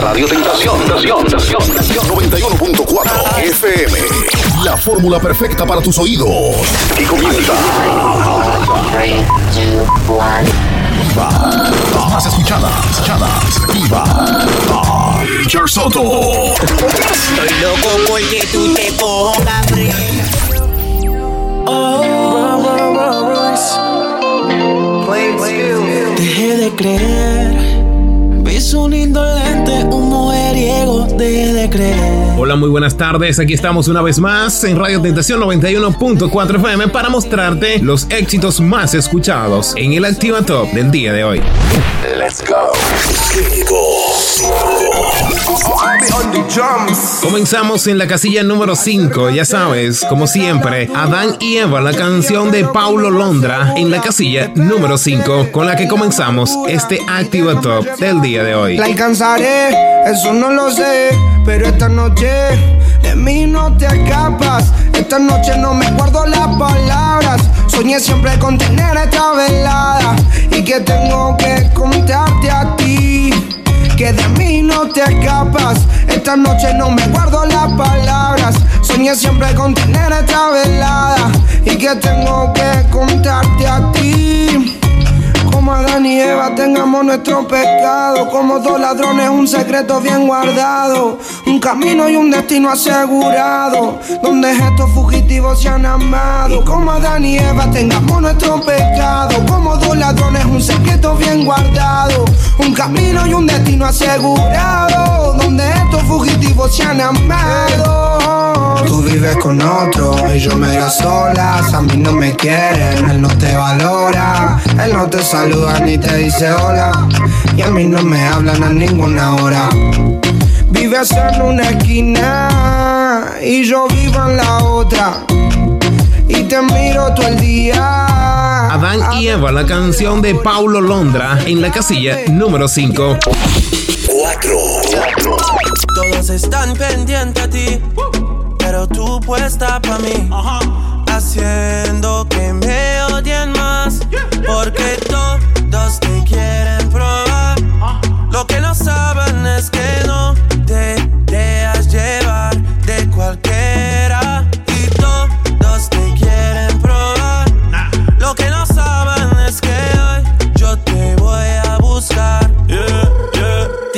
Radio Tentación. Tentación. Tentación. 91.4 FM. La fórmula perfecta para tus oídos. Y comienza. Más escuchada, escuchada, escuchada. Richard Soto. Estoy loco porque tú te pongas Dejé de creer. Vi un mujeriego. Hola, muy buenas tardes. Aquí estamos una vez más en Radio Tentación 91.4 FM para mostrarte los éxitos más escuchados en el Activa Top del día de hoy. Let's go. Comenzamos en la casilla número 5, ya sabes, como siempre, Adán y Eva, la canción de Paulo Londra en la casilla número 5, con la que comenzamos este Activa Top del día de hoy. La alcanzaré, eso no lo sé, pero esta noche de mí no te escapas. Esta noche no me guardo las palabras. Soñé siempre con tener esta velada y que tengo que contarte a ti que de mí no te escapas. Esta noche no me guardo las palabras. Soñé siempre con tener esta velada y que tengo que contarte a ti. Como Adán y Eva tengamos nuestro pecado. Como dos ladrones, un secreto bien guardado. Un camino y un destino asegurado. Donde estos fugitivos se han amado. Como Adán y Eva tengamos nuestro pecado. Como dos ladrones, un secreto bien guardado. Un camino y un destino asegurado. Donde estos fugitivos se han amado. Tú vives con otro y yo me da solas. A mí no me quieren, él no te valora. Él no te saluda ni te dice hola. Y a mí no me hablan a ninguna hora. Vives en una esquina y yo vivo en la otra. Te miro todo el día. Adán y Eva, la canción de Paulo Londra en la casilla número 5. 4. Todos están pendientes a ti, pero tú puesta pa' mí. Haciendo que me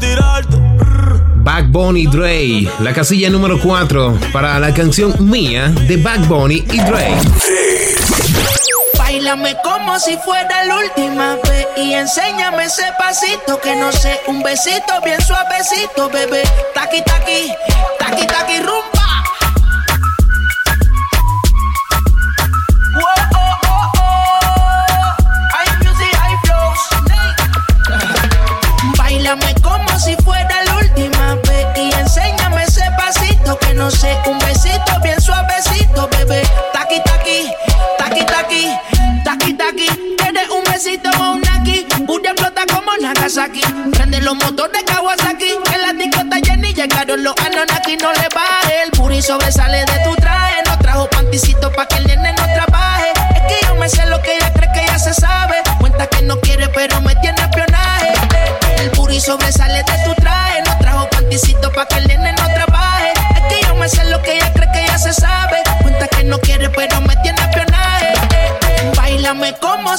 Tirarte. Backbone y Dre, la casilla número 4 para la canción Mía de Backbone y Dre. Bailame como si fuera la última vez y enséñame ese pasito que no sé, un besito bien suavecito, bebé. Taqui taqui, taqui taqui rumba.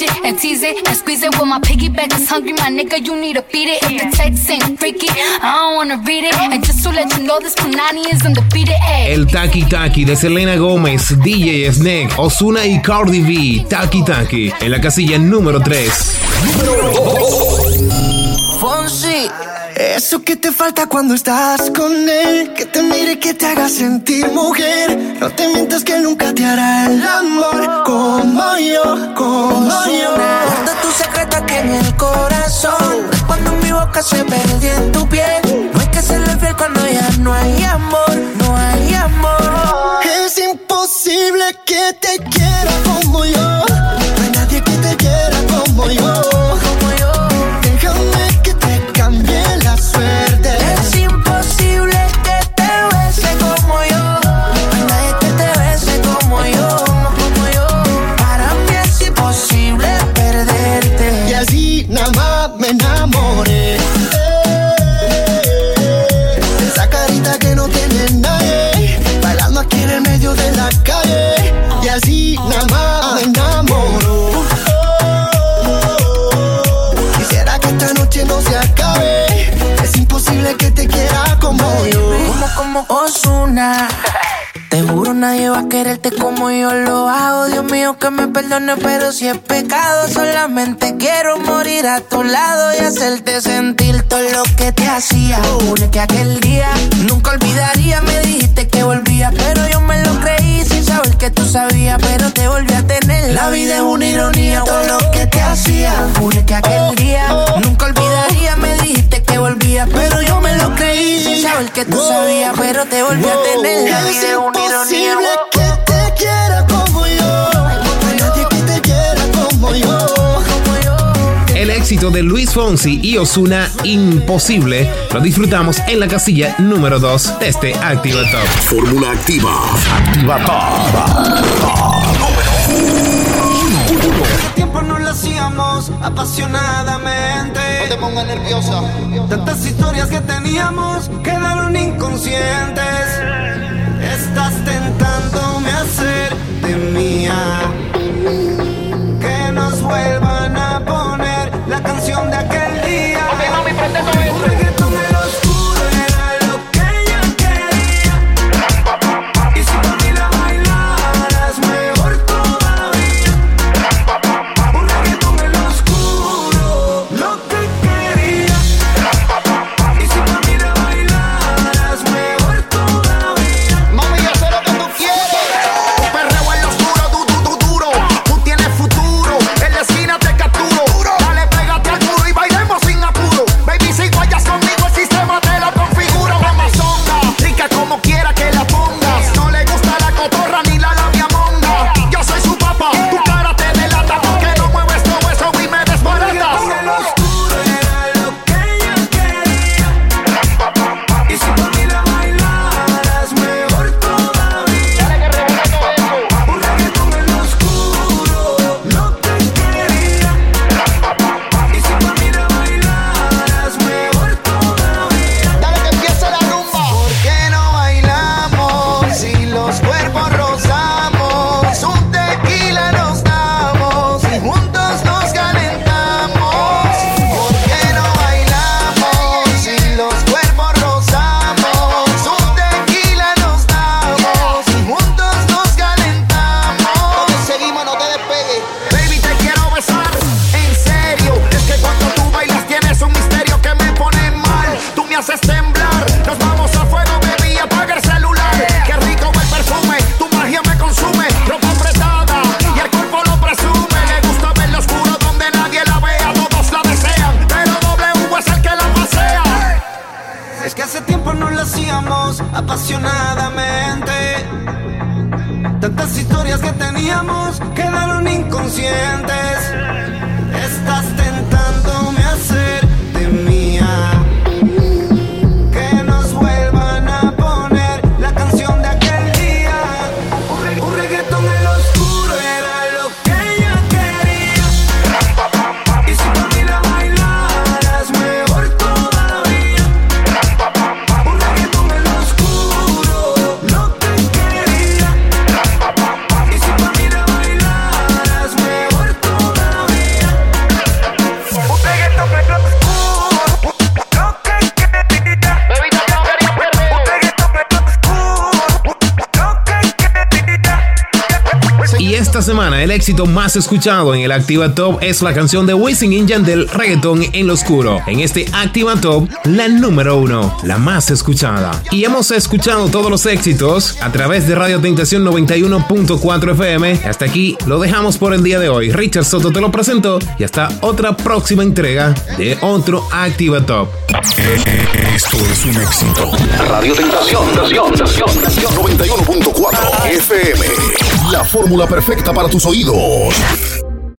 Touch it and tease it and squeeze it. When my piggyback is hungry, my nigga, you need to beat it. If the text ain't freaky, I don't wanna read it. And just to let you know, this Punani is undefeated. Ay. El Taki Taki de Selena Gómez, DJ Snake, Osuna y Cardi B. Taki Taki en la casilla número 3. Fonsi. Eso que te falta cuando estás con él, que te mire, que te haga sentir mujer. No te mientas que nunca te hará el amor como yo, como yo. Guarda tu secreto aquí en el corazón. Cuando mi boca se perdió en tu piel. No hay que serle fiel cuando ya no hay amor, no hay amor. Es imposible que te quiera como yo. Osuna. Te juro nadie va a quererte como yo lo hago. Dios mío que me perdone pero si es pecado Solamente quiero morir a tu lado Y hacerte sentir todo lo que te hacía. Juro que aquel día nunca olvidaría Me dijiste que volvía pero yo me lo creí Sin saber que tú sabías pero te volví a tener. La vida es una ironía todo lo que te hacía. Juro que aquel día nunca olvidaría volvía pero yo me lo creí Sin saber que tú sabías pero te volví a tener La vida Es es una ironía imposible que te quiera como yo. No hay nadie que te quiera como yo. El éxito de Luis Fonsi y Osuna Imposible lo disfrutamos en la casilla número 2 de este Activa Top. Fórmula activa. Activa Hace apasionadamente. No te pongas nerviosa. Tantas historias que teníamos quedaron inconscientes. Haces temblar. Nos vamos a fuego, baby, apaga el celular. Qué rico el perfume, tu magia me consume. Ropa apretada y el cuerpo lo presume. Le gusta ver lo oscuro donde nadie la vea. Todos la desean, pero W es el que la pasea. Es que hace tiempo no lo hacíamos apasionadamente. Tantas historias que teníamos quedaron inconscientes. Estás esta semana el éxito más escuchado en el Activa Top es la canción de Wisin y del reggaeton en lo oscuro. En este Activa Top, la número uno, la más escuchada. Y hemos escuchado todos los éxitos a través de Radio Tentación 91.4 FM. Hasta aquí lo dejamos por el día de hoy. Richard Soto te lo presentó y hasta otra próxima entrega de otro Activa Top. Esto es un éxito. Radio Tentación, Tentación, Tentación, 91.4 FM. La fórmula perfecta para tus oídos.